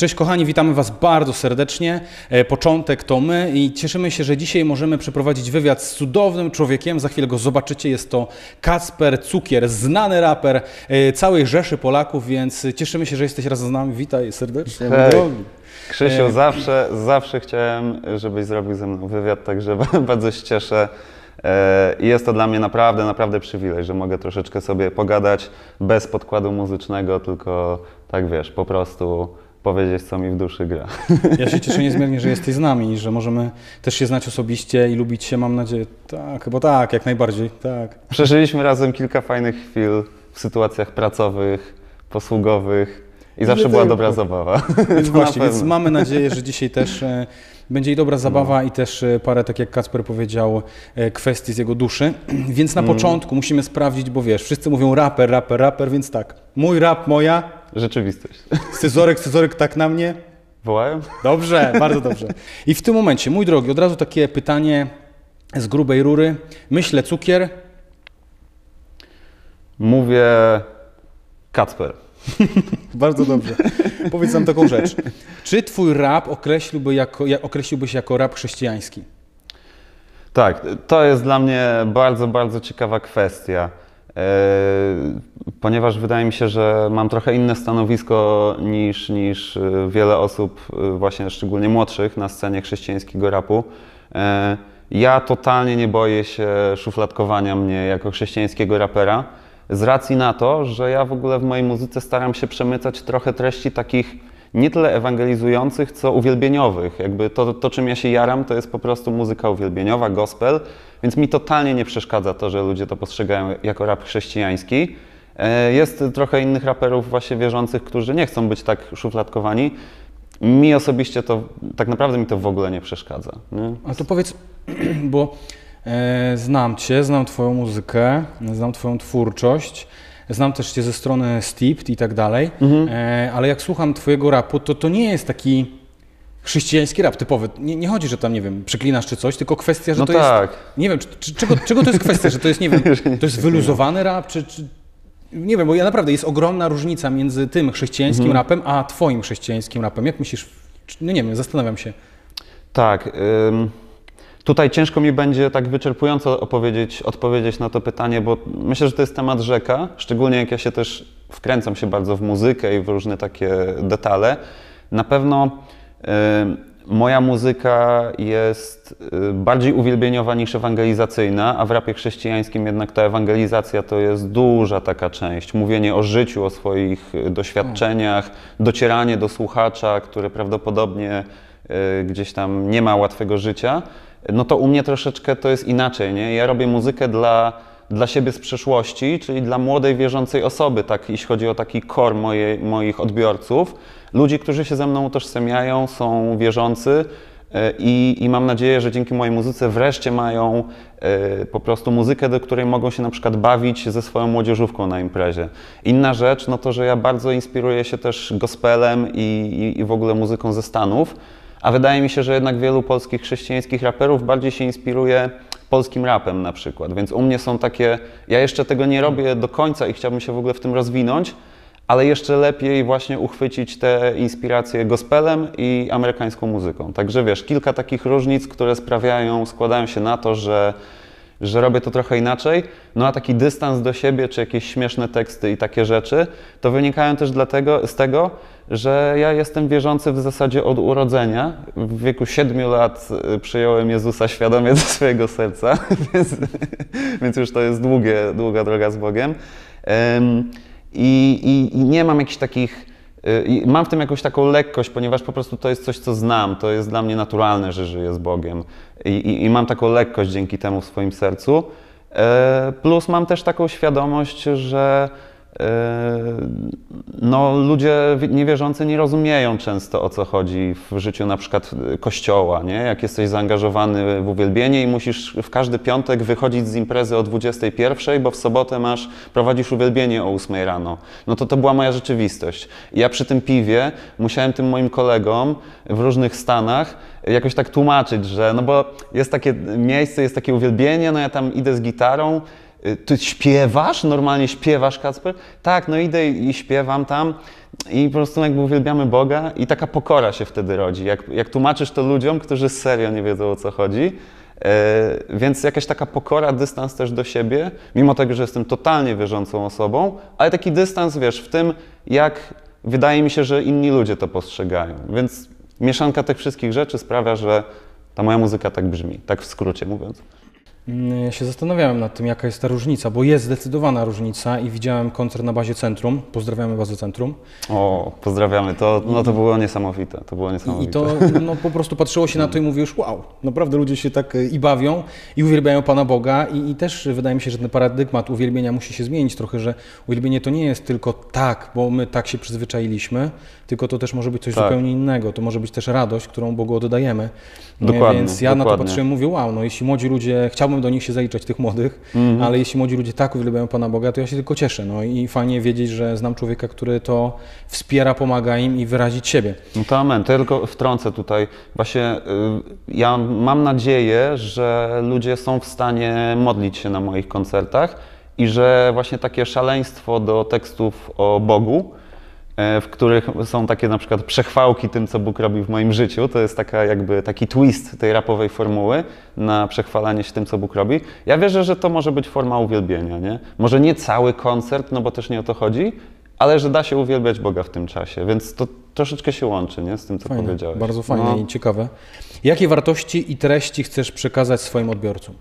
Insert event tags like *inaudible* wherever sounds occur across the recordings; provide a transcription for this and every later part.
Cześć kochani, witamy Was bardzo serdecznie. E, Początek to my i cieszymy się, że dzisiaj możemy przeprowadzić wywiad z cudownym człowiekiem. Za chwilę go zobaczycie. Jest to Kacper Cukier, znany raper e, całej rzeszy Polaków, więc cieszymy się, że jesteś razem z nami. Witaj serdecznie. Hej. Krzysiu, E, zawsze, zawsze chciałem, żebyś zrobił ze mną wywiad, także *laughs* bardzo się cieszę. I jest to dla mnie naprawdę, naprawdę przywilej, że mogę troszeczkę sobie pogadać bez podkładu muzycznego, tylko tak wiesz, po prostu powiedzieć, co mi w duszy gra. *laughs* Ja się cieszę niezmiernie, że jesteś z nami i że możemy też się znać osobiście i lubić się, mam nadzieję. Tak, chyba tak, jak najbardziej. Tak. Przeżyliśmy razem kilka fajnych chwil w sytuacjach pracowych, posługowych i zawsze była dobra zabawa. Więc *laughs* na właśnie, więc mamy nadzieję, że dzisiaj też e, będzie i dobra zabawa i też e, parę, tak jak Kacper powiedział, e, kwestii z jego duszy. *clears throat* Więc na początku musimy sprawdzić, bo wiesz, wszyscy mówią raper, raper, raper, więc tak. Mój rap, moja, Rzeczywistość. *laughs* scyzoryk, scyzoryk tak na mnie. Wołają? Dobrze, bardzo dobrze. I w tym momencie, mój drogi, od razu takie pytanie z grubej rury. Myślę cukier, Mówię Kacper. *laughs* Bardzo dobrze. Powiedz nam taką rzecz. Czy twój rap określiłby jako, ja- określiłbyś jako rap chrześcijański? Tak, to jest dla mnie bardzo, bardzo ciekawa kwestia, e, ponieważ wydaje mi się, że mam trochę inne stanowisko niż, niż e, wiele osób, e, właśnie szczególnie młodszych na scenie chrześcijańskiego rapu. Ja totalnie nie boję się szufladkowania mnie jako chrześcijańskiego rapera, z racji na to, że ja w ogóle w mojej muzyce staram się przemycać trochę treści takich nie tyle ewangelizujących, co uwielbieniowych. Jakby to, to, czym ja się jaram, to jest po prostu muzyka uwielbieniowa, gospel, więc mi totalnie nie przeszkadza to, że ludzie to postrzegają jako rap chrześcijański. E, Jest trochę innych raperów właśnie wierzących, którzy nie chcą być tak szufladkowani. Mi osobiście to, tak naprawdę mi to w ogóle nie przeszkadza. Nie? A to powiedz, *clears throat* bo znam Cię, znam Twoją muzykę, znam Twoją twórczość, znam też Cię ze strony Steeped i tak dalej, e, ale jak słucham Twojego rapu, to to nie jest taki chrześcijański rap typowy. Nie, nie chodzi, że tam, nie wiem, przeklinasz czy coś, tylko kwestia, że No to tak. jest... Nie wiem, czy, czy, czego, czego to jest kwestia, że to jest, nie wiem, *laughs* to jest wyluzowany rap, czy... czy nie wiem, bo ja naprawdę jest ogromna różnica między tym chrześcijańskim Mhm. rapem, a Twoim chrześcijańskim rapem. Jak myślisz? No nie wiem, zastanawiam się. Tak. ym, Tutaj ciężko mi będzie tak wyczerpująco opowiedzieć, odpowiedzieć na to pytanie, bo myślę, że to jest temat rzeka, szczególnie jak ja się też wkręcam się bardzo w muzykę i w różne takie detale. Na pewno ym, moja muzyka jest y, bardziej uwielbieniowa niż ewangelizacyjna, a w rapie chrześcijańskim jednak ta ewangelizacja to jest duża taka część. Mówienie o życiu, o swoich y, doświadczeniach, docieranie do słuchacza, który prawdopodobnie y, gdzieś tam nie ma łatwego życia, no to u mnie troszeczkę to jest inaczej. Nie? Ja robię muzykę dla, dla siebie z przeszłości, czyli dla młodej, wierzącej osoby, tak, jeśli chodzi o taki core moje, moich odbiorców. Ludzi, którzy się ze mną utożsamiają, są wierzący y, i, i mam nadzieję, że dzięki mojej muzyce wreszcie mają y, po prostu muzykę, do której mogą się na przykład bawić ze swoją młodzieżówką na imprezie. Inna rzecz, no to, że ja bardzo inspiruję się też gospelem i, i, i w ogóle muzyką ze Stanów, a wydaje mi się, że jednak wielu polskich chrześcijańskich raperów bardziej się inspiruje polskim rapem na przykład. Więc u mnie są takie, ja jeszcze tego nie robię do końca i chciałbym się w ogóle w tym rozwinąć, ale jeszcze lepiej właśnie uchwycić te inspiracje gospelem i amerykańską muzyką. Także wiesz, kilka takich różnic, które sprawiają, składają się na to, że, że robię to trochę inaczej. No a taki dystans do siebie, czy jakieś śmieszne teksty i takie rzeczy, to wynikają też dlatego, z tego, że ja jestem wierzący w zasadzie od urodzenia. W wieku 7 lat y, przyjąłem Jezusa świadomie do swojego serca, *laughs* więc, więc już to jest długie, długa droga z Bogiem. Em, i, i, I nie mam jakichś takich. y, Mam w tym jakąś taką lekkość, ponieważ po prostu to jest coś, co znam. To jest dla mnie naturalne, że żyję z Bogiem. I, i, i mam taką lekkość dzięki temu w swoim sercu. E, Plus mam też taką świadomość, że no, ludzie wi- niewierzący nie rozumieją często o co chodzi w życiu na przykład kościoła, nie? Jak jesteś zaangażowany w uwielbienie i musisz w każdy piątek wychodzić z imprezy o 21, bo w sobotę masz, prowadzisz uwielbienie o 8 rano. No to to była moja rzeczywistość. I ja przy tym piwie musiałem tym moim kolegom w różnych stanach jakoś tak tłumaczyć, że no bo jest takie miejsce, jest takie uwielbienie, no ja tam idę z gitarą, ty śpiewasz? Normalnie śpiewasz, Kacper? Tak, no idę i śpiewam tam i po prostu jakby uwielbiamy Boga i taka pokora się wtedy rodzi. Jak, jak tłumaczysz to ludziom, którzy serio nie wiedzą o co chodzi, E, więc jakaś taka pokora, dystans też do siebie, mimo tego, że jestem totalnie wierzącą osobą, ale taki dystans, wiesz, w tym, jak wydaje mi się, że inni ludzie to postrzegają. Więc mieszanka tych wszystkich rzeczy sprawia, że ta moja muzyka tak brzmi, tak w skrócie mówiąc. Mm, ja się zastanawiałem nad tym, jaka jest ta różnica, bo jest zdecydowana różnica i widziałem koncert na bazie Centrum. Pozdrawiamy bazę Centrum. O, pozdrawiamy. To, no to było niesamowite. To było niesamowite. I to no, po prostu patrzyło się na to i mówisz, wow, naprawdę ludzie się tak e, i bawią i uwielbiają Pana Boga i, i też wydaje mi się, że ten paradygmat uwielbienia musi się zmienić trochę, że uwielbienie to nie jest tylko tak, bo my tak się przyzwyczailiśmy, tylko to też może być coś Tak. zupełnie innego. To może być też radość, którą Bogu oddajemy. Nie, Dokładnie, Więc ja na to dokładnie. patrzyłem mówię, wow, no jeśli młodzi ludzie, chciałbym do nich się zaliczać, tych młodych, Mhm. ale jeśli młodzi ludzie tak uwielbiają Pana Boga, to ja się tylko cieszę. No i fajnie wiedzieć, że znam człowieka, który to wspiera, pomaga im i wyrazić siebie. No to amen. To ja tylko wtrącę tutaj. Właśnie y, ja mam nadzieję, że ludzie są w stanie modlić się na moich koncertach i że właśnie takie szaleństwo do tekstów o Bogu, w których są takie na przykład przechwałki tym, co Bóg robi w moim życiu, to jest taka jakby taki twist tej rapowej formuły na przechwalanie się tym, co Bóg robi. Ja wierzę, że to może być forma uwielbienia, nie? Może nie cały koncert, no bo też nie o to chodzi, ale że da się uwielbiać Boga w tym czasie, więc to troszeczkę się łączy, nie? Z tym, co Fajne, powiedziałeś. bardzo fajne No. i ciekawe. Jakie wartości i treści chcesz przekazać swoim odbiorcom?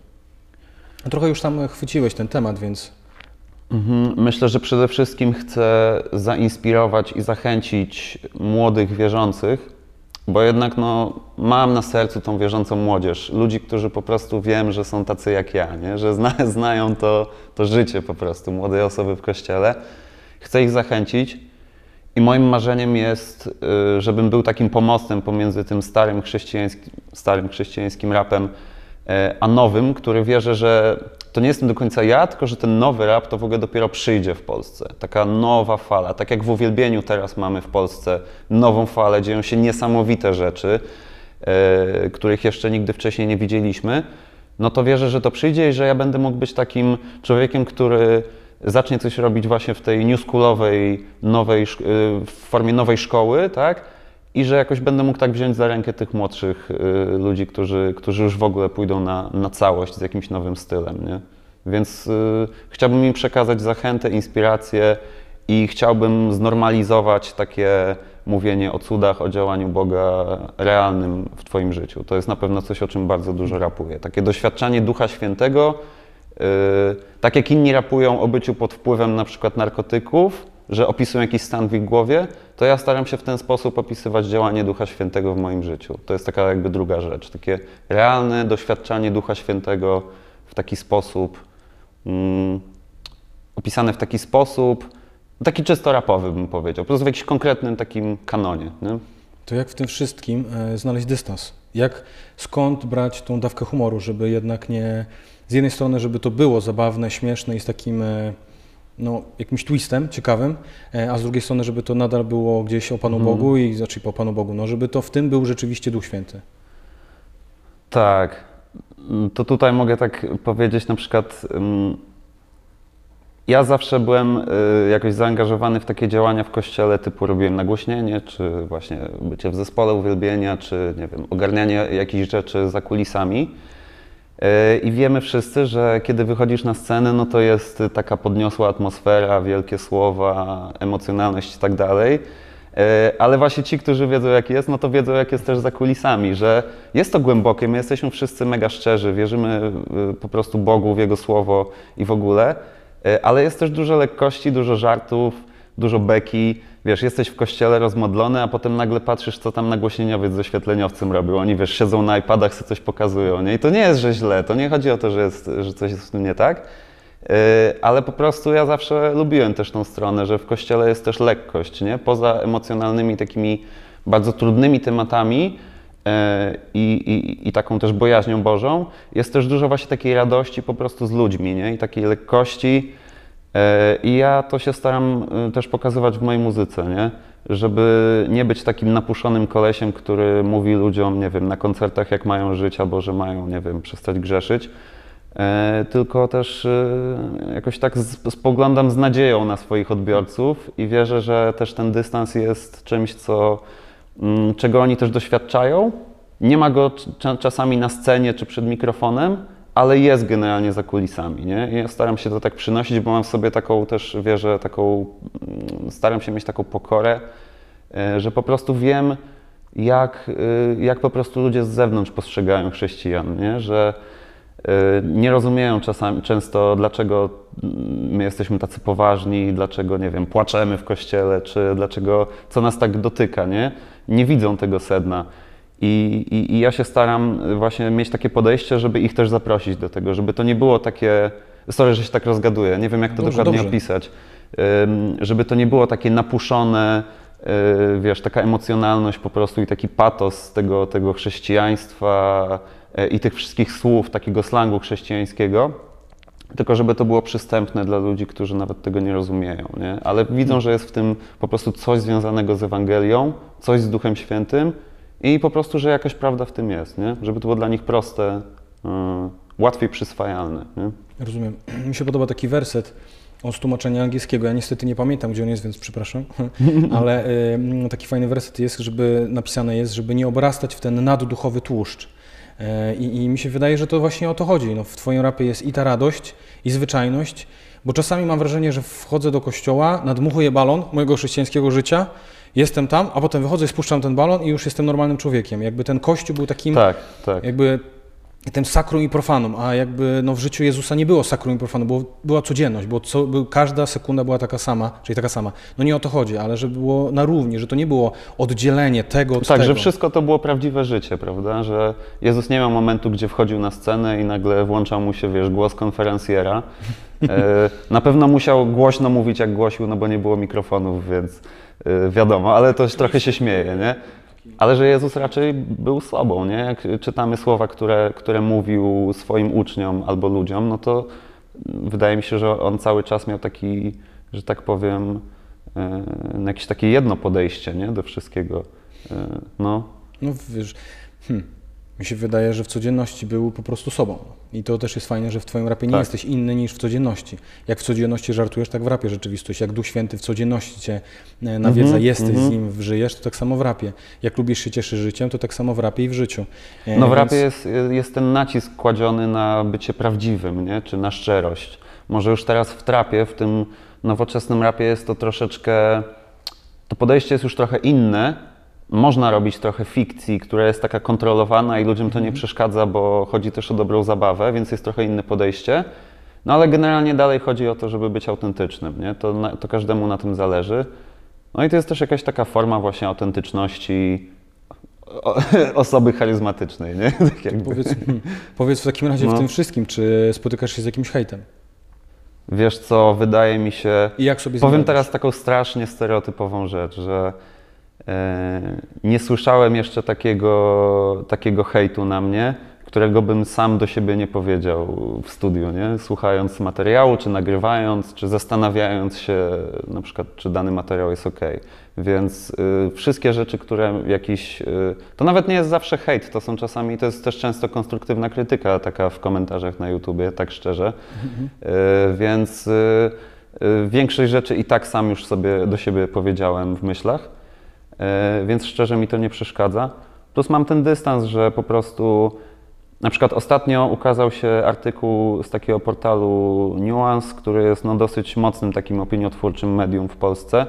Trochę już tam chwyciłeś ten temat, więc. Myślę, że przede wszystkim chcę zainspirować i zachęcić młodych wierzących, bo jednak no, mam na sercu tą wierzącą młodzież. Ludzi, którzy po prostu wiem, że są tacy jak ja, nie? że zna, *laughs* znają to, to życie po prostu młodej osoby w kościele. Chcę ich zachęcić i moim marzeniem jest, y, żebym był takim pomostem pomiędzy tym starym chrześcijańskim, starym chrześcijańskim rapem, e, a nowym, który wierzę, że to nie jestem do końca ja, tylko że ten nowy rap to w ogóle dopiero przyjdzie w Polsce. Taka nowa fala, tak jak w uwielbieniu teraz mamy w Polsce nową falę, dzieją się niesamowite rzeczy, e, których jeszcze nigdy wcześniej nie widzieliśmy. No to wierzę, że to przyjdzie i że ja będę mógł być takim człowiekiem, który zacznie coś robić właśnie w tej newschoolowej, nowej, y, w formie nowej szkoły, tak? I że jakoś będę mógł tak wziąć za rękę tych młodszych y, ludzi, którzy, którzy już w ogóle pójdą na, na całość z jakimś nowym stylem, nie? Więc y, chciałbym im przekazać zachętę, inspirację i chciałbym znormalizować takie mówienie o cudach, o działaniu Boga realnym w Twoim życiu. To jest na pewno coś, o czym bardzo dużo rapuję. Takie doświadczanie Ducha Świętego, Yy, tak jak inni rapują o byciu pod wpływem na przykład narkotyków, że opisują jakiś stan w ich głowie, to ja staram się w ten sposób opisywać działanie Ducha Świętego w moim życiu. To jest taka jakby druga rzecz, takie realne doświadczanie Ducha Świętego w taki sposób, mm, opisane w taki sposób, taki czysto rapowy bym powiedział, po prostu w jakimś konkretnym takim kanonie. Nie? to jak w tym wszystkim e, znaleźć dystans? Jak, skąd brać tą dawkę humoru, żeby jednak nie, z jednej strony, żeby to było zabawne, śmieszne i z takim e, no, jakimś twistem ciekawym, e, a z drugiej strony, żeby to nadal było gdzieś o Panu Mhm. Bogu i znaczy po Panu Bogu, no, żeby to w tym był rzeczywiście Duch Święty. Tak. To tutaj mogę tak powiedzieć na przykład. Ja zawsze byłem y, jakoś zaangażowany w takie działania w kościele, typu robiłem nagłośnienie, czy właśnie bycie w zespole uwielbienia, czy nie wiem, ogarnianie jakichś rzeczy za kulisami. Y, I wiemy wszyscy, że kiedy wychodzisz na scenę, no to jest taka podniosła atmosfera, wielkie słowa, emocjonalność i tak dalej. E, Ale właśnie ci, którzy wiedzą jak jest, no to wiedzą jak jest też za kulisami, że jest to głębokie, my jesteśmy wszyscy mega szczerzy, wierzymy y, po prostu Bogu, w Jego Słowo i w ogóle, ale jest też dużo lekkości, dużo żartów, dużo beki, wiesz, jesteś w kościele rozmodlony, a potem nagle patrzysz, co tam nagłośnieniowiec ze świetleniowcem robił, oni wiesz, siedzą na iPadach, sobie coś pokazują, nie? I to nie jest, że źle, to nie chodzi o to, że, jest, że coś jest w tym nie tak, Yy, ale po prostu ja zawsze lubiłem też tą stronę, że w kościele jest też lekkość, nie? Poza emocjonalnymi takimi bardzo trudnymi tematami yy, i, i, i taką też bojaźnią Bożą, jest też dużo właśnie takiej radości po prostu z ludźmi, nie? I takiej lekkości. Yy, I ja to się staram yy, też pokazywać w mojej muzyce, nie? Żeby nie być takim napuszonym kolesiem, który mówi ludziom, nie wiem, na koncertach jak mają żyć albo że mają, nie wiem, przestać grzeszyć, E, tylko też e, jakoś tak spoglądam z nadzieją na swoich odbiorców i wierzę, że też ten dystans jest czymś, co, mm, czego oni też doświadczają. Nie ma go cz- czasami na scenie czy przed mikrofonem, ale jest generalnie za kulisami. Nie? Ja staram się to tak przynosić, bo mam w sobie taką też wierzę, taką, mm, staram się mieć taką pokorę, e, że po prostu wiem, jak, y, jak po prostu ludzie z zewnątrz postrzegają chrześcijan, nie? że y, nie rozumieją czasami, często, dlaczego mm, my jesteśmy tacy poważni, dlaczego, nie wiem, płaczemy w kościele, czy dlaczego, co nas tak dotyka, nie? Nie widzą tego sedna. I, i, I ja się staram właśnie mieć takie podejście, żeby ich też zaprosić do tego, żeby to nie było takie, sorry, że się tak rozgaduję, nie wiem jak to Dobrze, dokładnie dobrze. opisać, Ym, żeby to nie było takie napuszone, yy, wiesz, taka emocjonalność po prostu i taki patos tego, tego chrześcijaństwa yy, i tych wszystkich słów, takiego slangu chrześcijańskiego, tylko żeby to było przystępne dla ludzi, którzy nawet tego nie rozumieją, nie? ale widzą, że jest w tym po prostu coś związanego z Ewangelią, coś z Duchem Świętym i po prostu, że jakaś prawda w tym jest, nie? żeby to było dla nich proste, yy, łatwiej przyswajalne. Nie? Rozumiem. *clears throat* Mi się podoba taki werset on z tłumaczenia angielskiego. Ja niestety nie pamiętam, gdzie on jest, więc przepraszam. *laughs* Ale y, taki fajny werset jest, żeby napisane jest, żeby nie obrastać w ten nadduchowy tłuszcz. Y, I, mi się wydaje, że to właśnie o to chodzi. No, w Twoim rapie jest i ta radość, i zwyczajność, bo czasami mam wrażenie, że wchodzę do kościoła, nadmuchuję balon mojego chrześcijańskiego życia, jestem tam, a potem wychodzę, spuszczam ten balon i już jestem normalnym człowiekiem. Jakby ten kościół był takim Tak, tak. jakby tym sakrum i profanum, a jakby no, w życiu Jezusa nie było sakrum i profanum, było, była codzienność, bo co, był, każda sekunda była taka sama, czyli taka sama. No nie o to chodzi, ale że było na równi, że to nie było oddzielenie tego od Tak, tego. że wszystko to było prawdziwe życie, prawda? Że Jezus nie miał momentu, gdzie wchodził na scenę i nagle włączał mu się, wiesz, głos konferencjera. *laughs* E, Na pewno musiał głośno mówić, jak głosił, no bo nie było mikrofonów, więc wiadomo, ale to trochę się śmieje, nie? Ale że Jezus raczej był sobą, nie? Jak czytamy słowa, które, które mówił swoim uczniom albo ludziom, no to wydaje mi się, że on cały czas miał taki, że tak powiem, e, jakieś takie jedno podejście, nie? Do wszystkiego. E, No, No wiesz, hmm, mi się wydaje, że w codzienności był po prostu sobą. I to też jest fajne, że w Twoim rapie nie Tak. jesteś inny niż w codzienności. Jak w codzienności żartujesz, tak w rapie rzeczywistość. Jak Duch Święty w codzienności Cię e, nawiedza, Mhm, jesteś mhm. z Nim, żyjesz, to tak samo w rapie. Jak lubisz się cieszyć życiem, to tak samo w rapie i w życiu. E, No w rapie jest, jest ten nacisk kładziony na bycie prawdziwym, nie? czy na szczerość. Może już teraz w trapie, w tym nowoczesnym rapie jest to troszeczkę, to podejście jest już trochę inne. Można robić trochę fikcji, która jest taka kontrolowana i ludziom to nie przeszkadza, bo chodzi też o dobrą zabawę, więc jest trochę inne podejście. No ale generalnie dalej chodzi o to, żeby być autentycznym, nie? To, to każdemu na tym zależy. No i to jest też jakaś taka forma właśnie autentyczności *laughs* osoby charyzmatycznej, nie? *laughs* Tak jakby. Powiedz, powiedz w takim razie w No. tym wszystkim, czy spotykasz się z jakimś hejtem? Wiesz co, wydaje mi się... I jak sobie Powiem teraz taką strasznie stereotypową rzecz, że nie słyszałem jeszcze takiego, takiego hejtu na mnie, którego bym sam do siebie nie powiedział w studiu, nie? Słuchając materiału, czy nagrywając, czy zastanawiając się na przykład, czy dany materiał jest ok. Więc y, wszystkie rzeczy, które jakiś... Y, to nawet nie jest zawsze hejt, to są czasami, to jest też często konstruktywna krytyka taka w komentarzach na YouTubie, tak szczerze. Y, więc y, y, większość rzeczy i tak sam już sobie do siebie powiedziałem w myślach, więc szczerze mi to nie przeszkadza. Plus mam ten dystans, że po prostu na przykład ostatnio ukazał się artykuł z takiego portalu Nuance, który jest no, dosyć mocnym takim opiniotwórczym medium w Polsce.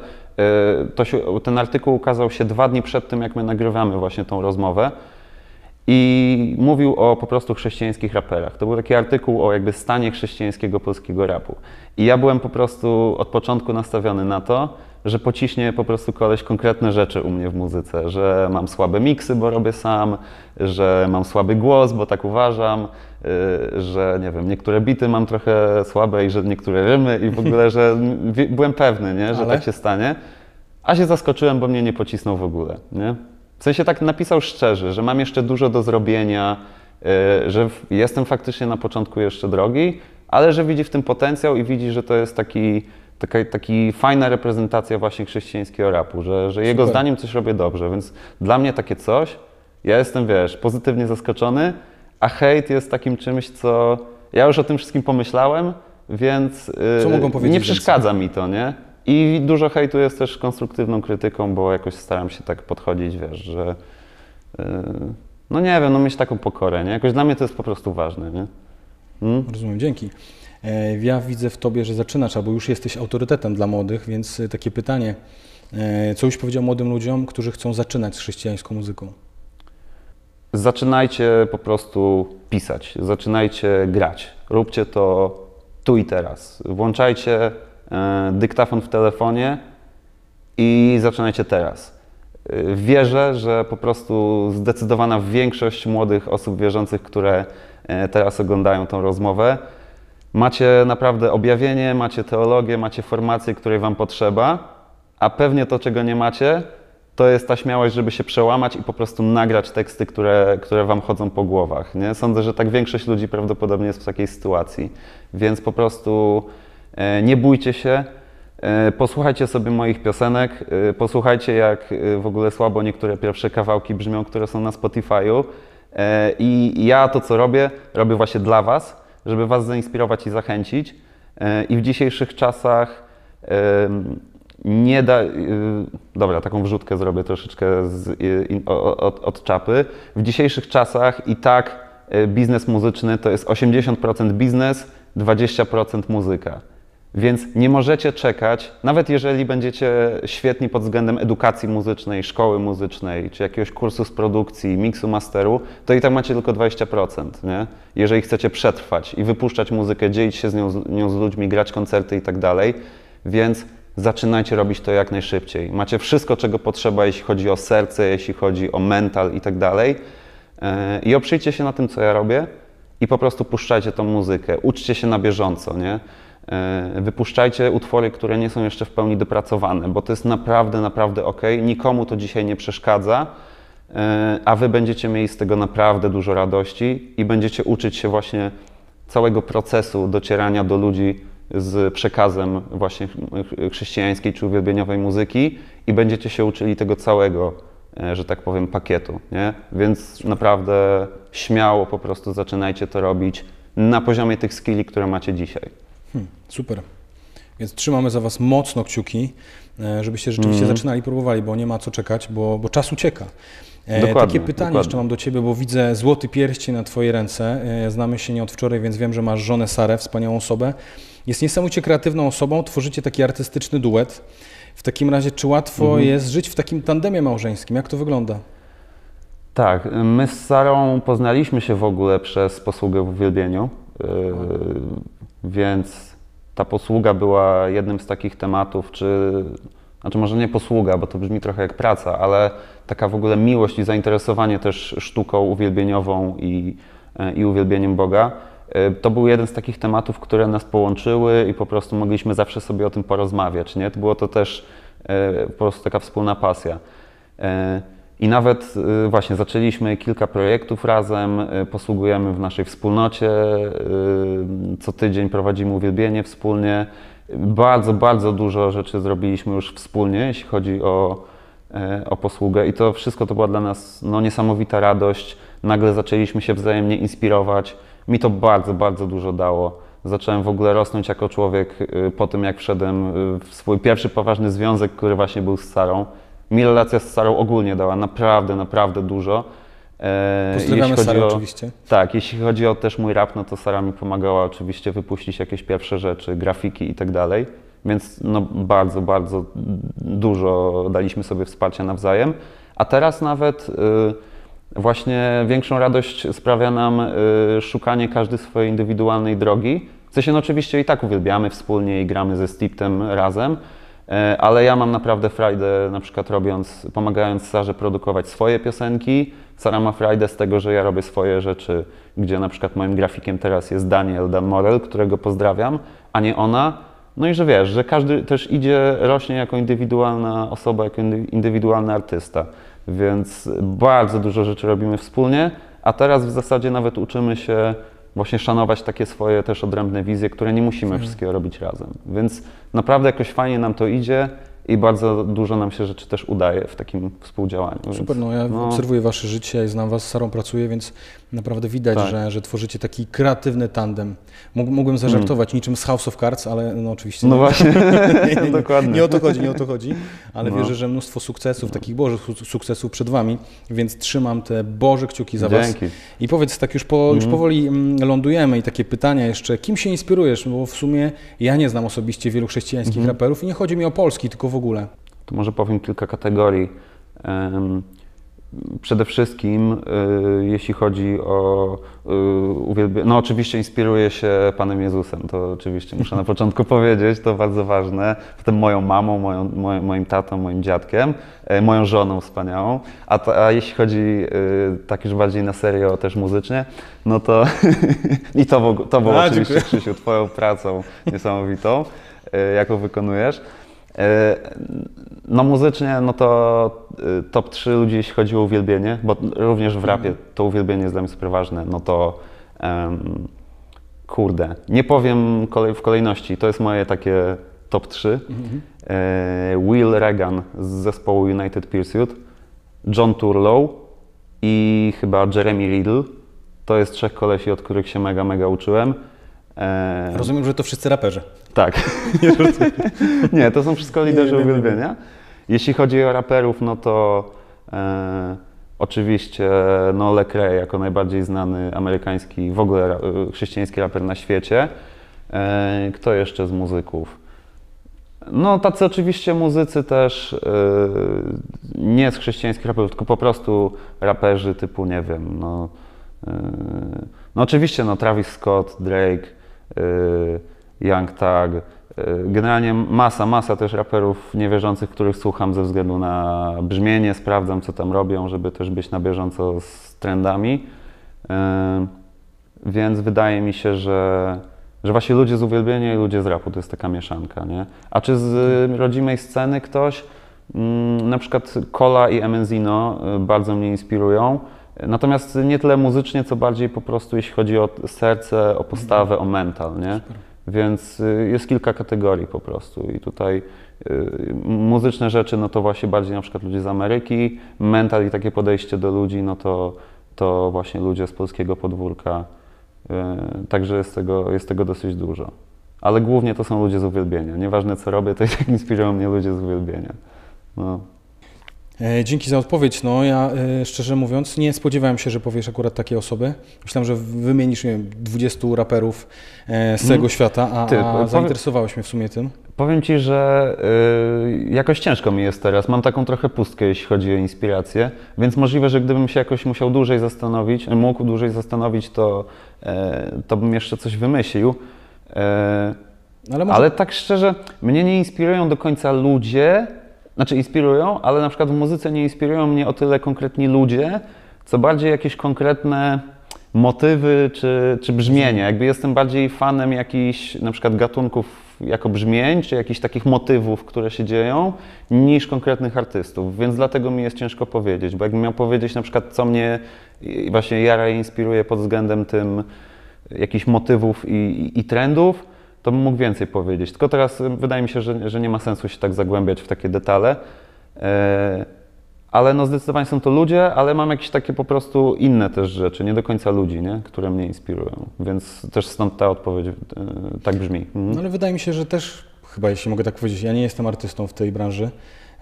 To się, ten artykuł ukazał się dwa dni przed tym, jak my nagrywamy właśnie tą rozmowę i mówił o po prostu chrześcijańskich raperach. To był taki artykuł o jakby stanie chrześcijańskiego polskiego rapu. I ja byłem po prostu od początku nastawiony na to, że pociśnie po prostu koleś konkretne rzeczy u mnie w muzyce, że mam słabe miksy, bo robię sam, że mam słaby głos, bo tak uważam, yy, że nie wiem, niektóre bity mam trochę słabe i że niektóre rymy i w ogóle, że *laughs* byłem pewny, nie, że Ale? tak się stanie. A się zaskoczyłem, bo mnie nie pocisnął w ogóle, nie? W sensie tak napisał szczerze, że mam jeszcze dużo do zrobienia, yy, że jestem faktycznie na początku jeszcze drogi, ale że widzi w tym potencjał i widzi, że to jest taki, taka taki fajna reprezentacja właśnie chrześcijańskiego rapu, że, że jego Super. zdaniem coś robię dobrze, więc dla mnie takie coś, ja jestem, wiesz, pozytywnie zaskoczony, a hejt jest takim czymś, co ja już o tym wszystkim pomyślałem, więc y, powiedzieć nie więcej? przeszkadza mi to, nie? I dużo hejtu jest też konstruktywną krytyką, bo jakoś staram się tak podchodzić, wiesz, że y, no nie wiem, no mieć taką pokorę, nie? Jakoś dla mnie to jest po prostu ważne, nie? Mm? Rozumiem, dzięki. E, Ja widzę w Tobie, że zaczynasz, albo już jesteś autorytetem dla młodych, więc e, takie pytanie. e, Co byś powiedział młodym ludziom, którzy chcą zaczynać z chrześcijańską muzyką? Zaczynajcie po prostu pisać, zaczynajcie grać. Róbcie to tu i teraz. Włączajcie dyktafon w telefonie i zaczynajcie teraz. Wierzę, że po prostu zdecydowana większość młodych osób wierzących, które teraz oglądają tą rozmowę, macie naprawdę objawienie, macie teologię, macie formację, której Wam potrzeba, a pewnie to, czego nie macie, to jest ta śmiałość, żeby się przełamać i po prostu nagrać teksty, które, które Wam chodzą po głowach. Nie? Sądzę, że tak większość ludzi prawdopodobnie jest w takiej sytuacji. Więc po prostu e, nie bójcie się, e, posłuchajcie sobie moich piosenek, e, posłuchajcie jak w ogóle słabo niektóre pierwsze kawałki brzmią, które są na Spotify'u. I ja to, co robię, robię właśnie dla Was, żeby Was zainspirować i zachęcić. E, I w dzisiejszych czasach nie da. y, Dobra, taką wrzutkę zrobię troszeczkę z, o- od, od czapy. W dzisiejszych czasach i tak biznes muzyczny to jest 80% biznes, 20% muzyka. Więc nie możecie czekać, nawet jeżeli będziecie świetni pod względem edukacji muzycznej, szkoły muzycznej, czy jakiegoś kursu z produkcji, miksu, masteru, to i tak macie tylko 20%, nie? Jeżeli chcecie przetrwać i wypuszczać muzykę, dzielić się z nią, z nią z ludźmi, grać koncerty i tak dalej. Więc zaczynajcie robić to jak najszybciej. Macie wszystko, czego potrzeba, jeśli chodzi o serce, jeśli chodzi o mental i tak dalej. E, I oprzyjcie się na tym, co ja robię i po prostu puszczajcie tą muzykę. Uczcie się na bieżąco, nie? E, Wypuszczajcie utwory, które nie są jeszcze w pełni dopracowane, bo to jest naprawdę, naprawdę ok. Nikomu to dzisiaj nie przeszkadza, e, a wy będziecie mieli z tego naprawdę dużo radości i będziecie uczyć się właśnie całego procesu docierania do ludzi z przekazem właśnie ch- chrześcijańskiej czy uwielbieniowej muzyki i będziecie się uczyli tego całego, e, że tak powiem, pakietu, nie? Więc naprawdę śmiało po prostu zaczynajcie to robić na poziomie tych skilli, które macie dzisiaj. Hmm, super. Więc trzymamy za Was mocno kciuki, e, żebyście rzeczywiście Mhm. zaczynali, próbowali, bo nie ma co czekać, bo, bo czas ucieka. E, Dokładnie, Takie pytanie dokładnie. jeszcze mam do Ciebie, bo widzę złoty pierścień na Twojej ręce. E, Znamy się nie od wczoraj, więc wiem, że masz żonę Sarę, wspaniałą osobę. Jest niesamowicie kreatywną osobą, tworzycie taki artystyczny duet. W takim razie, czy łatwo Mhm. jest żyć w takim tandemie małżeńskim? Jak to wygląda? Tak, my z Sarą poznaliśmy się w ogóle przez posługę w uwielbieniu, więc ta posługa była jednym z takich tematów, czy, znaczy może nie posługa, bo to brzmi trochę jak praca, ale taka w ogóle miłość i zainteresowanie też sztuką uwielbieniową i, yy, i uwielbieniem Boga. Yy, To był jeden z takich tematów, które nas połączyły i po prostu mogliśmy zawsze sobie o tym porozmawiać, nie? To było to też yy, po prostu taka wspólna pasja. I nawet y, właśnie zaczęliśmy kilka projektów razem, y, posługujemy w naszej wspólnocie, y, co tydzień prowadzimy uwielbienie wspólnie. Bardzo, bardzo dużo rzeczy zrobiliśmy już wspólnie, jeśli chodzi o, o posługę i to wszystko to była dla nas no, niesamowita radość. Nagle zaczęliśmy się wzajemnie inspirować. Mi to bardzo, bardzo dużo dało. Zacząłem w ogóle rosnąć jako człowiek po tym, jak wszedłem w swój pierwszy poważny związek, który właśnie był z Sarą. Mi relacja z Sarą ogólnie dała naprawdę, naprawdę dużo. E, Pozdrawiamy Sarę o- oczywiście. Tak, jeśli chodzi o też mój rap, no to Sara mi pomagała oczywiście wypuścić jakieś pierwsze rzeczy, grafiki i tak dalej. Więc no bardzo, bardzo dużo daliśmy sobie wsparcia nawzajem. A teraz nawet y, właśnie większą radość sprawia nam y, szukanie każdy swojej indywidualnej drogi. W sensie no oczywiście i tak uwielbiamy wspólnie i gramy ze Stiptem razem, Ale ja mam naprawdę frajdę, na przykład robiąc, pomagając Sarze produkować swoje piosenki. Sara ma frajdę z tego, że ja robię swoje rzeczy, gdzie na przykład moim grafikiem teraz jest Daniel Dan Morel, którego pozdrawiam, a nie ona. No i że wiesz, że każdy też idzie, rośnie jako indywidualna osoba, jako indy- indywidualny artysta. Więc bardzo dużo rzeczy robimy wspólnie, a teraz w zasadzie nawet uczymy się właśnie szanować takie swoje też odrębne wizje, które nie musimy wszystkiego robić razem. Więc naprawdę jakoś fajnie nam to idzie i bardzo dużo nam się rzeczy też udaje w takim współdziałaniu. Super, więc, no ja obserwuję Wasze życie, znam Was, z Sarą pracuję, więc naprawdę widać, Tak. że, że tworzycie taki kreatywny tandem. Mógł, mógłbym zażartować niczym z House of Cards, ale no oczywiście Mm. No nie. właśnie, *laughs* *laughs* nie, nie, dokładnie. Nie o to chodzi, nie o to chodzi, ale No. wierzę, że mnóstwo sukcesów, takich bożych su- sukcesów przed Wami, więc trzymam te boże kciuki za Was. Dzięki. I powiedz, tak już, po, już powoli mm, lądujemy i takie pytania jeszcze, kim się inspirujesz? Bo w sumie ja nie znam osobiście wielu chrześcijańskich raperów i nie chodzi mi o Polski, tylko w ogóle. To może powiem kilka kategorii. Przede wszystkim, y, jeśli chodzi o y, uwielbienie, no oczywiście inspiruję się Panem Jezusem, to oczywiście muszę na *laughs* początku powiedzieć, to bardzo ważne. Potem moją mamą, moją, moim, moim tatą, moim dziadkiem, e, moją żoną wspaniałą. A, a jeśli chodzi y, tak już bardziej na serio, też muzycznie, no to *laughs* i to, to było A, oczywiście dziękuję. Krzysiu, Twoją pracą *laughs* niesamowitą, y, jaką wykonujesz. E, No muzycznie, no to top 3 ludzi, jeśli chodzi o uwielbienie, bo również w rapie to uwielbienie jest dla mnie super ważne, no to em, kurde, nie powiem kolej, w kolejności, to jest moje takie top 3. E, Will Reagan z zespołu United Pursuit, John Turlow i chyba Jeremy Riddle. To jest trzech kolesi, od których się mega, mega uczyłem. E, Rozumiem, że to wszyscy raperzy. tak. *laughs* Nie, to są wszystko liderzy uwielbienia. Jeśli chodzi o raperów, no to e, oczywiście no Lecrae jako najbardziej znany amerykański, w ogóle e, chrześcijański raper na świecie. E, kto jeszcze z muzyków? No tacy oczywiście muzycy też, e, nie z chrześcijańskich raperów, tylko po prostu raperzy typu, nie wiem, no, e, no oczywiście no Travis Scott, Drake, Young Thug, generalnie masa, masa też raperów niewierzących, których słucham ze względu na brzmienie, sprawdzam co tam robią, żeby też być na bieżąco z trendami. E, Więc wydaje mi się, że, że właśnie ludzie z uwielbienia i ludzie z rapu to jest taka mieszanka, nie? A czy z y, rodzimej sceny ktoś? Mm, Na przykład Cola i Emenzino bardzo mnie inspirują. Natomiast nie tyle muzycznie, co bardziej po prostu jeśli chodzi o serce, o postawę, o mental, nie? Więc y, jest kilka kategorii po prostu i tutaj y, muzyczne rzeczy, no to właśnie bardziej na przykład ludzie z Ameryki, mental i takie podejście do ludzi, no to, to właśnie ludzie z polskiego podwórka. Y, Także jest tego, jest tego dosyć dużo. Ale głównie to są ludzie z uwielbienia. Nieważne co robię, to tak inspirują mnie ludzie z uwielbienia. No. E, Dzięki za odpowiedź. No ja e, szczerze mówiąc nie spodziewałem się, że powiesz akurat takie osoby. Myślałem, że wymienisz nie wiem, 20 raperów e, z całego świata, a. Ty, a zainteresowałeś mnie w sumie tym. Powiem Ci, że y, jakoś ciężko mi jest teraz. Mam taką trochę pustkę, jeśli chodzi o inspirację, więc możliwe, że gdybym się jakoś musiał dłużej zastanowić, mógł dłużej zastanowić, to, e, to bym jeszcze coś wymyślił. E, Ale może Ale tak szczerze, mnie nie inspirują do końca ludzie, znaczy inspirują, ale na przykład w muzyce nie inspirują mnie o tyle konkretni ludzie, co bardziej jakieś konkretne motywy czy, czy brzmienia. Jakby jestem bardziej fanem jakichś na przykład gatunków jako brzmień, czy jakichś takich motywów, które się dzieją, niż konkretnych artystów. Więc dlatego mi jest ciężko powiedzieć, bo jakbym miał powiedzieć na przykład, co mnie właśnie jara i inspiruje pod względem tym jakichś motywów i, i, i trendów, to bym mógł więcej powiedzieć. Tylko teraz wydaje mi się, że, że nie ma sensu się tak zagłębiać w takie detale. E, ale no zdecydowanie są to ludzie, ale mam jakieś takie po prostu inne też rzeczy, nie do końca ludzi, nie? które mnie inspirują. Więc też stąd ta odpowiedź e, tak brzmi. Mhm. No ale wydaje mi się, że też, chyba jeśli mogę tak powiedzieć, ja nie jestem artystą w tej branży,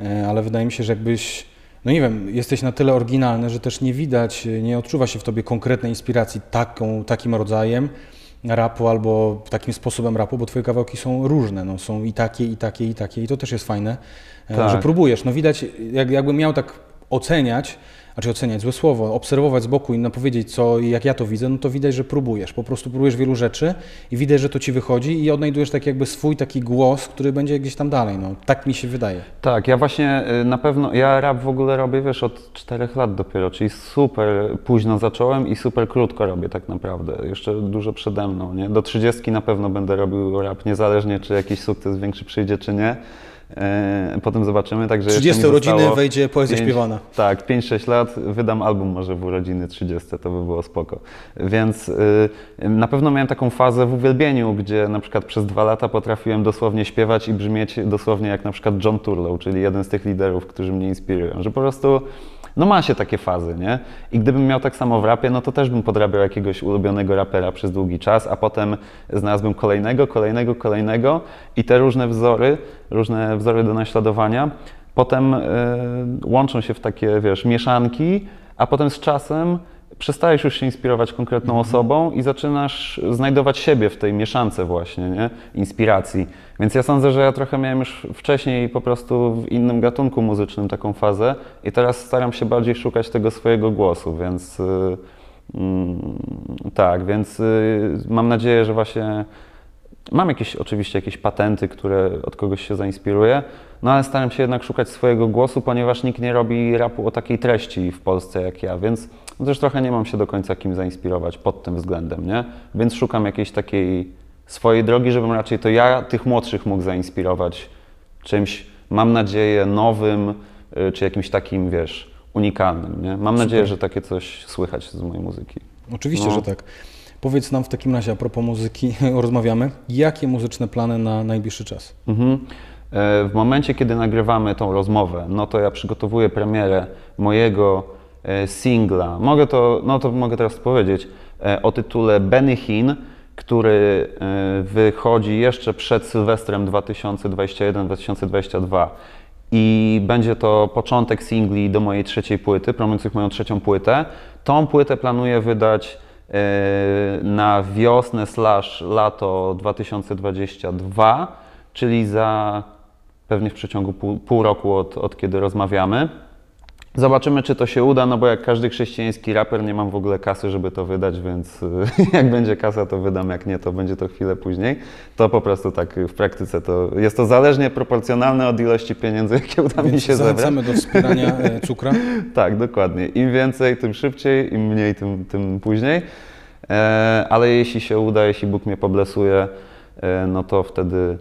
e, ale wydaje mi się, że jakbyś, no nie wiem, jesteś na tyle oryginalny, że też nie widać, nie odczuwa się w tobie konkretnej inspiracji taką, takim rodzajem rapu albo takim sposobem rapu, bo twoje kawałki są różne, no, są i takie, i takie, i takie i to też jest fajne, e, Tak. że próbujesz, no widać, jak, jakbym miał tak oceniać, znaczy oceniać, złe słowo, obserwować z boku i powiedzieć, co, jak ja to widzę, no to widać, że próbujesz. Po prostu próbujesz wielu rzeczy i widać, że to ci wychodzi i odnajdujesz tak jakby swój taki głos, który będzie gdzieś tam dalej. No, tak mi się wydaje. Tak, ja właśnie y, na pewno, ja rap w ogóle robię, wiesz, od czterech lat dopiero, czyli super późno zacząłem i super krótko robię tak naprawdę, jeszcze dużo przede mną, nie? Do trzydziestki na pewno będę robił rap, niezależnie czy jakiś sukces większy przyjdzie, czy nie. E, potem zobaczymy. Także jeszcze 30 mi urodziny wejdzie poezja pięć- śpiewana. Tak, 5-6 lat, wydam album może w urodziny 30, to by było spoko. Więc y, na pewno miałem taką fazę w uwielbieniu, gdzie na przykład przez dwa lata potrafiłem dosłownie śpiewać i brzmieć dosłownie jak na przykład John Turlow, czyli jeden z tych liderów, którzy mnie inspirują, że po prostu no ma się takie fazy, nie? I gdybym miał tak samo w rapie, no to też bym podrabiał jakiegoś ulubionego rapera przez długi czas, a potem znalazłbym kolejnego, kolejnego, kolejnego i te różne wzory, różne wzory do naśladowania potem y, łączą się w takie, wiesz, mieszanki, a potem z czasem przestajesz już się inspirować konkretną osobą i zaczynasz znajdować siebie w tej mieszance właśnie, nie? Inspiracji. Więc ja sądzę, że ja trochę miałem już wcześniej po prostu w innym gatunku muzycznym taką fazę i teraz staram się bardziej szukać tego swojego głosu, więc y, mm, tak, więc y, mam nadzieję, że właśnie Mam jakieś, oczywiście jakieś patenty, które od kogoś się zainspiruję, no ale staram się jednak szukać swojego głosu, ponieważ nikt nie robi rapu o takiej treści w Polsce jak ja, więc no też trochę nie mam się do końca kim zainspirować pod tym względem, nie? Więc szukam jakiejś takiej swojej drogi, żebym raczej to ja tych młodszych mógł zainspirować czymś, mam nadzieję, nowym, y, czy jakimś takim, wiesz, unikalnym, nie? Mam nadzieję, że takie coś słychać z mojej muzyki. Oczywiście, No. że tak. Powiedz nam w takim razie, a propos muzyki, *laughs* rozmawiamy, jakie muzyczne plany na najbliższy czas? Mhm. E, W momencie, kiedy nagrywamy tą rozmowę, no to ja przygotowuję premierę mojego singla. Mogę to, no to mogę teraz powiedzieć, e, o tytule Benny Hinn, który e, wychodzi jeszcze przed Sylwestrem 2021-2022. I będzie to początek singli do mojej trzeciej płyty, promujących moją trzecią płytę. Tą płytę planuję wydać e, na wiosnę slash lato 2022, czyli za pewnie w przeciągu pół, pół roku od, od kiedy rozmawiamy. Zobaczymy, czy to się uda, no bo jak każdy chrześcijański raper nie mam w ogóle kasy, żeby to wydać, więc y, *laughs* jak będzie kasa, to wydam, jak nie, to będzie to chwilę później. To po prostu tak w praktyce to jest to zależnie proporcjonalne od ilości pieniędzy, *laughs* jakie uda mi Więc się zebrać. zachęcamy do wspierania e, *laughs* cukra. Tak, dokładnie. Im więcej, tym szybciej, im mniej, tym, tym później. E, ale jeśli się uda, jeśli Bóg mnie poblesuje, e, no to wtedy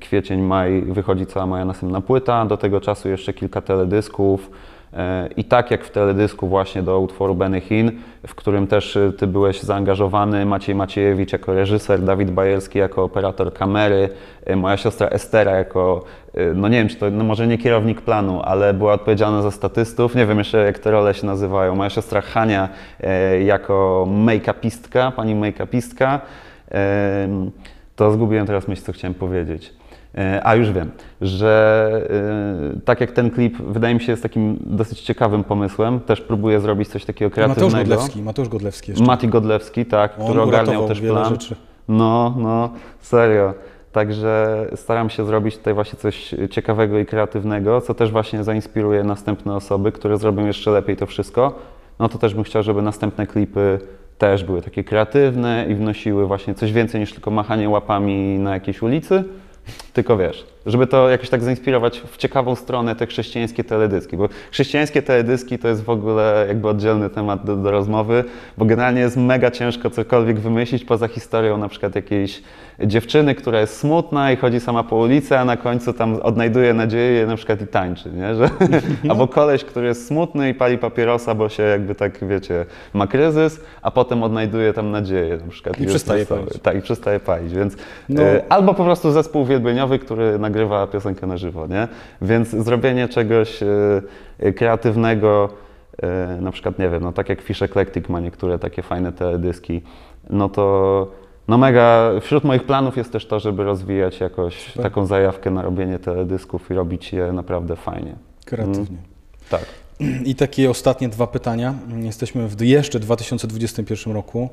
kwiecień, maj wychodzi cała moja następna płyta. Do tego czasu jeszcze kilka teledysków. E, I tak jak w teledysku właśnie do utworu Benny Hinn, w którym też e, Ty byłeś zaangażowany, Maciej Maciejewicz jako reżyser, Dawid Bajerski jako operator kamery, e, moja siostra Estera jako, e, no nie wiem czy to, no może nie kierownik planu, ale była odpowiedzialna za statystów, nie wiem jeszcze jak te role się nazywają, moja siostra Hania e, jako make-upistka, pani make-upistka, to zgubiłem teraz myśl, co chciałem powiedzieć. E, A już wiem, że e, tak jak ten klip wydaje mi się jest takim dosyć ciekawym pomysłem, też próbuję zrobić coś takiego Mateusz kreatywnego. Godlewski, Mateusz Godlewski jeszcze. Mati Godlewski, tak, On który ogarniał też wiele plan. rzeczy. No, no, serio. Także staram się zrobić tutaj właśnie coś ciekawego i kreatywnego, co też właśnie zainspiruje następne osoby, które zrobią jeszcze lepiej to wszystko. No to też bym chciał, żeby następne klipy też były takie kreatywne i wnosiły właśnie coś więcej niż tylko machanie łapami na jakiejś ulicy, tylko wiesz, żeby to jakoś tak zainspirować w ciekawą stronę te chrześcijańskie teledyski, bo chrześcijańskie teledyski to jest w ogóle jakby oddzielny temat do, do rozmowy, bo generalnie jest mega ciężko cokolwiek wymyślić poza historią na przykład jakiejś dziewczyny, która jest smutna i chodzi sama po ulicy, a na końcu tam odnajduje nadzieję na przykład i tańczy, nie? Że, *laughs* albo koleś, który jest smutny i pali papierosa, bo się jakby tak, wiecie, ma kryzys, a potem odnajduje tam nadzieję na przykład. I jest przestaje palić. Tak, i przestaje palić, więc No. e, albo po prostu zespół uwielbieniowy, który nagrywa piosenkę na żywo, nie? Więc zrobienie czegoś e, kreatywnego, e, na przykład, nie wiem, no tak jak Fish Eclectic ma niektóre takie fajne teledyski, no to no mega, wśród moich planów jest też to, żeby rozwijać jakoś Super. taką zajawkę na robienie teledysków i robić je naprawdę fajnie. Kreatywnie. Tak. I takie ostatnie dwa pytania. Jesteśmy w jeszcze 2021 roku,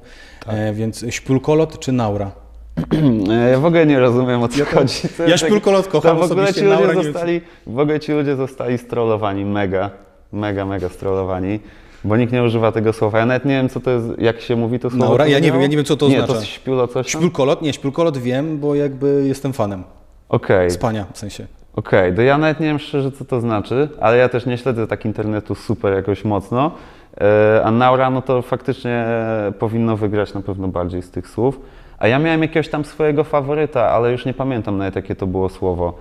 Tak. e, więc śpulkolot czy naura? *clears throat* E, Ja w ogóle nie rozumiem o co chodzi. To Ja tak- To kocham w ogóle ci ludzie nie zostali, w ogóle ci ludzie zostali strollowani mega, mega, mega strollowani, bo nikt nie używa tego słowa. Ja nawet nie wiem, co to jest, jak się mówi to słowo. Naura? Ja nie wiem, ja nie wiem, co to nie, oznacza. to śpiulo coś tam? Nie, śpulkolot wiem, bo jakby jestem fanem. Okej, Spania w sensie. okej, to ja nawet nie wiem szczerze, co to znaczy, ale ja też nie śledzę tak internetu super jakoś mocno, E, a Naura, no to faktycznie powinno wygrać na pewno bardziej z tych słów. A ja miałem jakiegoś tam swojego faworyta, ale już nie pamiętam nawet jakie to było słowo.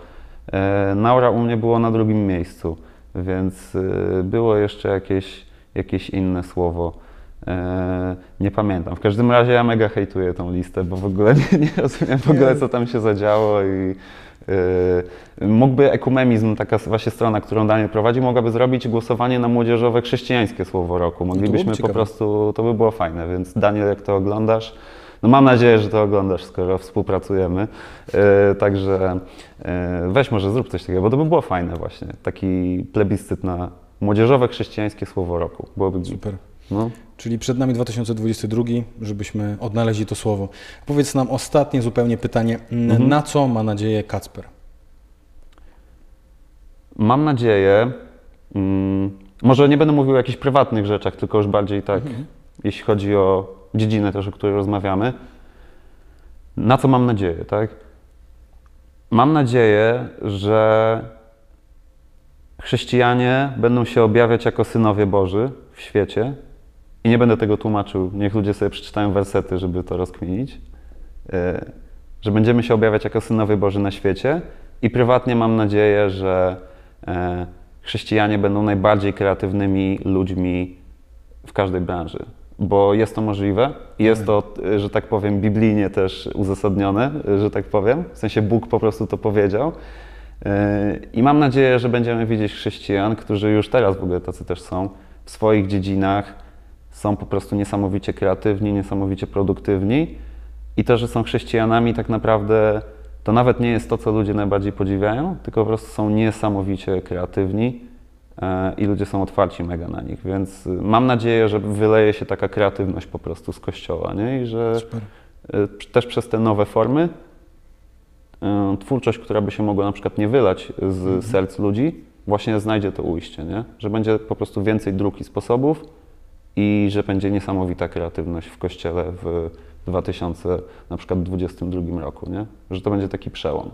E, Naura u mnie było na drugim miejscu, więc e, było jeszcze jakieś, jakieś inne słowo. E, Nie pamiętam. W każdym razie ja mega hejtuję tą listę, bo w ogóle *laughs* nie, nie rozumiem w ogóle, co tam się zadziało i mógłby ekumemizm, taka właśnie strona, którą Daniel prowadzi, mogłaby zrobić głosowanie na młodzieżowe chrześcijańskie słowo roku. Moglibyśmy po prostu, to by było fajne, więc Daniel, jak to oglądasz, no mam nadzieję, że to oglądasz, skoro współpracujemy. E, także e, weź może zrób coś takiego, bo to by było fajne właśnie. Taki plebiscyt na młodzieżowe chrześcijańskie słowo roku. Byłoby. Super. No. Czyli przed nami 2022, żebyśmy odnaleźli to słowo. Powiedz nam ostatnie zupełnie pytanie. Mhm. Na co ma nadzieję Kacper? Mam nadzieję, mm, może nie będę mówił o jakichś prywatnych rzeczach, tylko już bardziej tak, jeśli chodzi o dziedzinę też, o której rozmawiamy. Na co mam nadzieję, tak? Mam nadzieję, że chrześcijanie będą się objawiać jako synowie Boży w świecie. I nie będę tego tłumaczył, niech ludzie sobie przeczytają wersety, żeby to rozkminić, E, że będziemy się objawiać jako synowie Boży na świecie. I prywatnie mam nadzieję, że e, chrześcijanie będą najbardziej kreatywnymi ludźmi w każdej branży, bo jest to możliwe. I jest to, e, że tak powiem, biblijnie też uzasadnione, e, że tak powiem, w sensie Bóg po prostu to powiedział. E, I mam nadzieję, że będziemy widzieć chrześcijan, którzy już teraz w ogóle tacy też są, w swoich dziedzinach, są po prostu niesamowicie kreatywni, niesamowicie produktywni. I to, że są chrześcijanami tak naprawdę to nawet nie jest to, co ludzie najbardziej podziwiają, tylko po prostu są niesamowicie kreatywni i ludzie są otwarci mega na nich, więc y, mam nadzieję, że wyleje się taka kreatywność po prostu z kościoła, nie? I że Super. y, też przez te nowe formy y, twórczość, która by się mogła na przykład nie wylać z serc ludzi, właśnie znajdzie to ujście, nie? Że będzie po prostu więcej dróg i sposobów i że będzie niesamowita kreatywność w kościele w 2000, na przykład 22 roku, nie? Że to będzie taki przełom.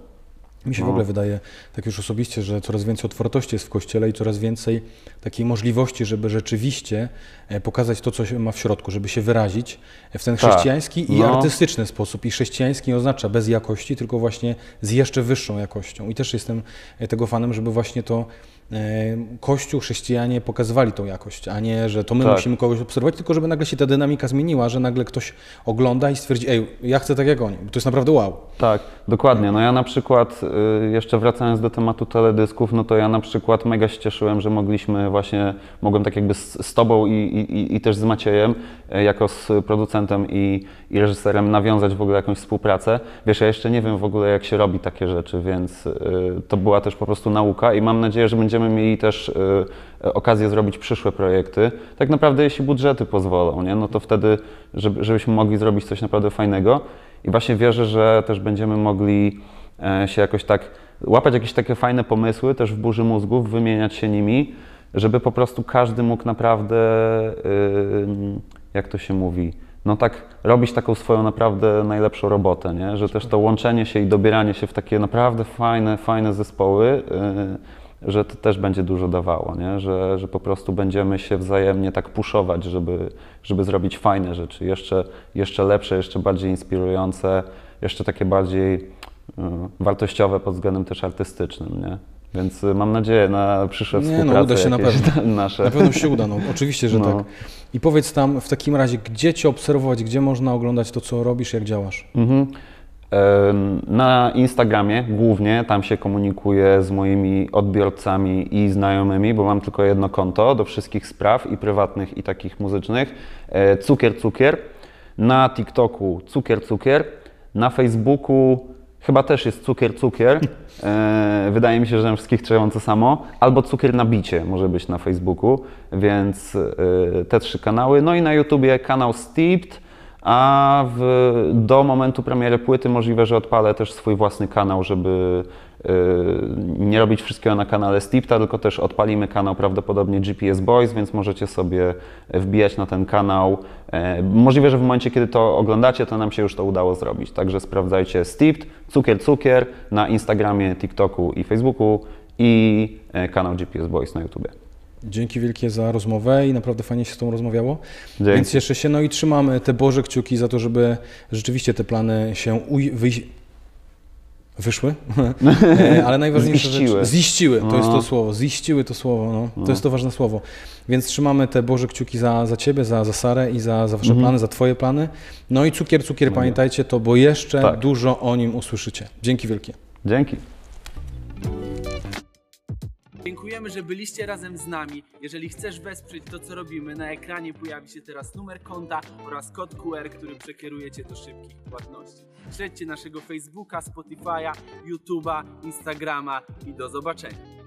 Mi się w No. ogóle wydaje, tak już osobiście, że coraz więcej otwartości jest w Kościele i coraz więcej takiej możliwości, żeby rzeczywiście e, pokazać to, co ma w środku, żeby się wyrazić w ten Tak. chrześcijański i No. artystyczny sposób. I chrześcijański nie oznacza bez jakości, tylko właśnie z jeszcze wyższą jakością. I też jestem e, tego fanem, żeby właśnie to Kościół, chrześcijanie pokazywali tą jakość, a nie, że to my Tak. musimy kogoś obserwować, tylko żeby nagle się ta dynamika zmieniła, że nagle ktoś ogląda i stwierdzi, ej, ja chcę tak jak oni. To jest naprawdę wow. Tak, dokładnie. No ja na przykład, y, jeszcze wracając do tematu teledysków, no to ja na przykład mega się cieszyłem, że mogliśmy właśnie, mogłem tak jakby z, z Tobą i, i, i też z Maciejem, y, jako z producentem i, i reżyserem nawiązać w ogóle jakąś współpracę. Wiesz, ja jeszcze nie wiem w ogóle jak się robi takie rzeczy, więc y, to była też po prostu nauka i mam nadzieję, że będziemy mieli też y, okazję zrobić przyszłe projekty. Tak naprawdę jeśli budżety pozwolą, nie? no to wtedy, żeby, żebyśmy mogli zrobić coś naprawdę fajnego. I właśnie wierzę, że też będziemy mogli e, się jakoś tak łapać jakieś takie fajne pomysły też w burzy mózgów, wymieniać się nimi, żeby po prostu każdy mógł naprawdę, ym, jak to się mówi, no tak robić taką swoją naprawdę najlepszą robotę, nie? że też to łączenie się i dobieranie się w takie naprawdę fajne, fajne zespoły, yy, że to też będzie dużo dawało, nie? Że, że po prostu będziemy się wzajemnie tak puszować, żeby, żeby zrobić fajne rzeczy, jeszcze, jeszcze lepsze, jeszcze bardziej inspirujące, jeszcze takie bardziej yy, wartościowe pod względem też artystycznym, nie? Więc y, mam nadzieję na przyszłe Nie, no, współprace uda się na pewno. *laughs* nasze. Na pewno się uda, no oczywiście, że No. tak. I powiedz tam w takim razie, gdzie Cię obserwować, gdzie można oglądać to, co robisz, jak działasz? Mhm. Na Instagramie głównie, tam się komunikuję z moimi odbiorcami i znajomymi, bo mam tylko jedno konto do wszystkich spraw i prywatnych i takich muzycznych. E, Cukier Cukier. Na TikToku Cukier Cukier. Na Facebooku chyba też jest Cukier Cukier. E, Wydaje mi się, że na wszystkich trzeba to samo. Albo Cukier na bicie może być na Facebooku, więc e, te trzy kanały. No i na YouTubie kanał Steeped. A w, do momentu premiery płyty możliwe, że odpalę też swój własny kanał, żeby y, nie robić wszystkiego na kanale Stipta, tylko też odpalimy kanał prawdopodobnie GPS Boys, więc możecie sobie wbijać na ten kanał. E, możliwe, że w momencie, kiedy to oglądacie, to nam się już to udało zrobić. Także sprawdzajcie Stipt, Cukier Cukier na Instagramie, TikToku i Facebooku i e, kanał GPS Boys na YouTubie. Dzięki wielkie za rozmowę i naprawdę fajnie się z Tobą rozmawiało. Dzięki. Więc cieszę się, no i trzymamy te Boże kciuki za to, żeby rzeczywiście te plany się uj- wyjść. Wyszły, *laughs* E, ale najważniejsza Ziściły. rzecz... Ziściły, to jest No. to słowo, ziściły to słowo, no. to jest to ważne słowo. Więc trzymamy te Boże kciuki za, za Ciebie, za, za Sarę i za, za Wasze plany, za Twoje plany. No i cukier, cukier, pamiętajcie to, bo jeszcze Tak. dużo o nim usłyszycie. Dzięki wielkie. Dzięki. Dziękujemy, że byliście razem z nami. Jeżeli chcesz wesprzeć to, co robimy, na ekranie pojawi się teraz numer konta oraz kod QR, który przekieruje Cię do szybkich płatności. Śledźcie naszego Facebooka, Spotify'a, YouTube'a, Instagrama i do zobaczenia.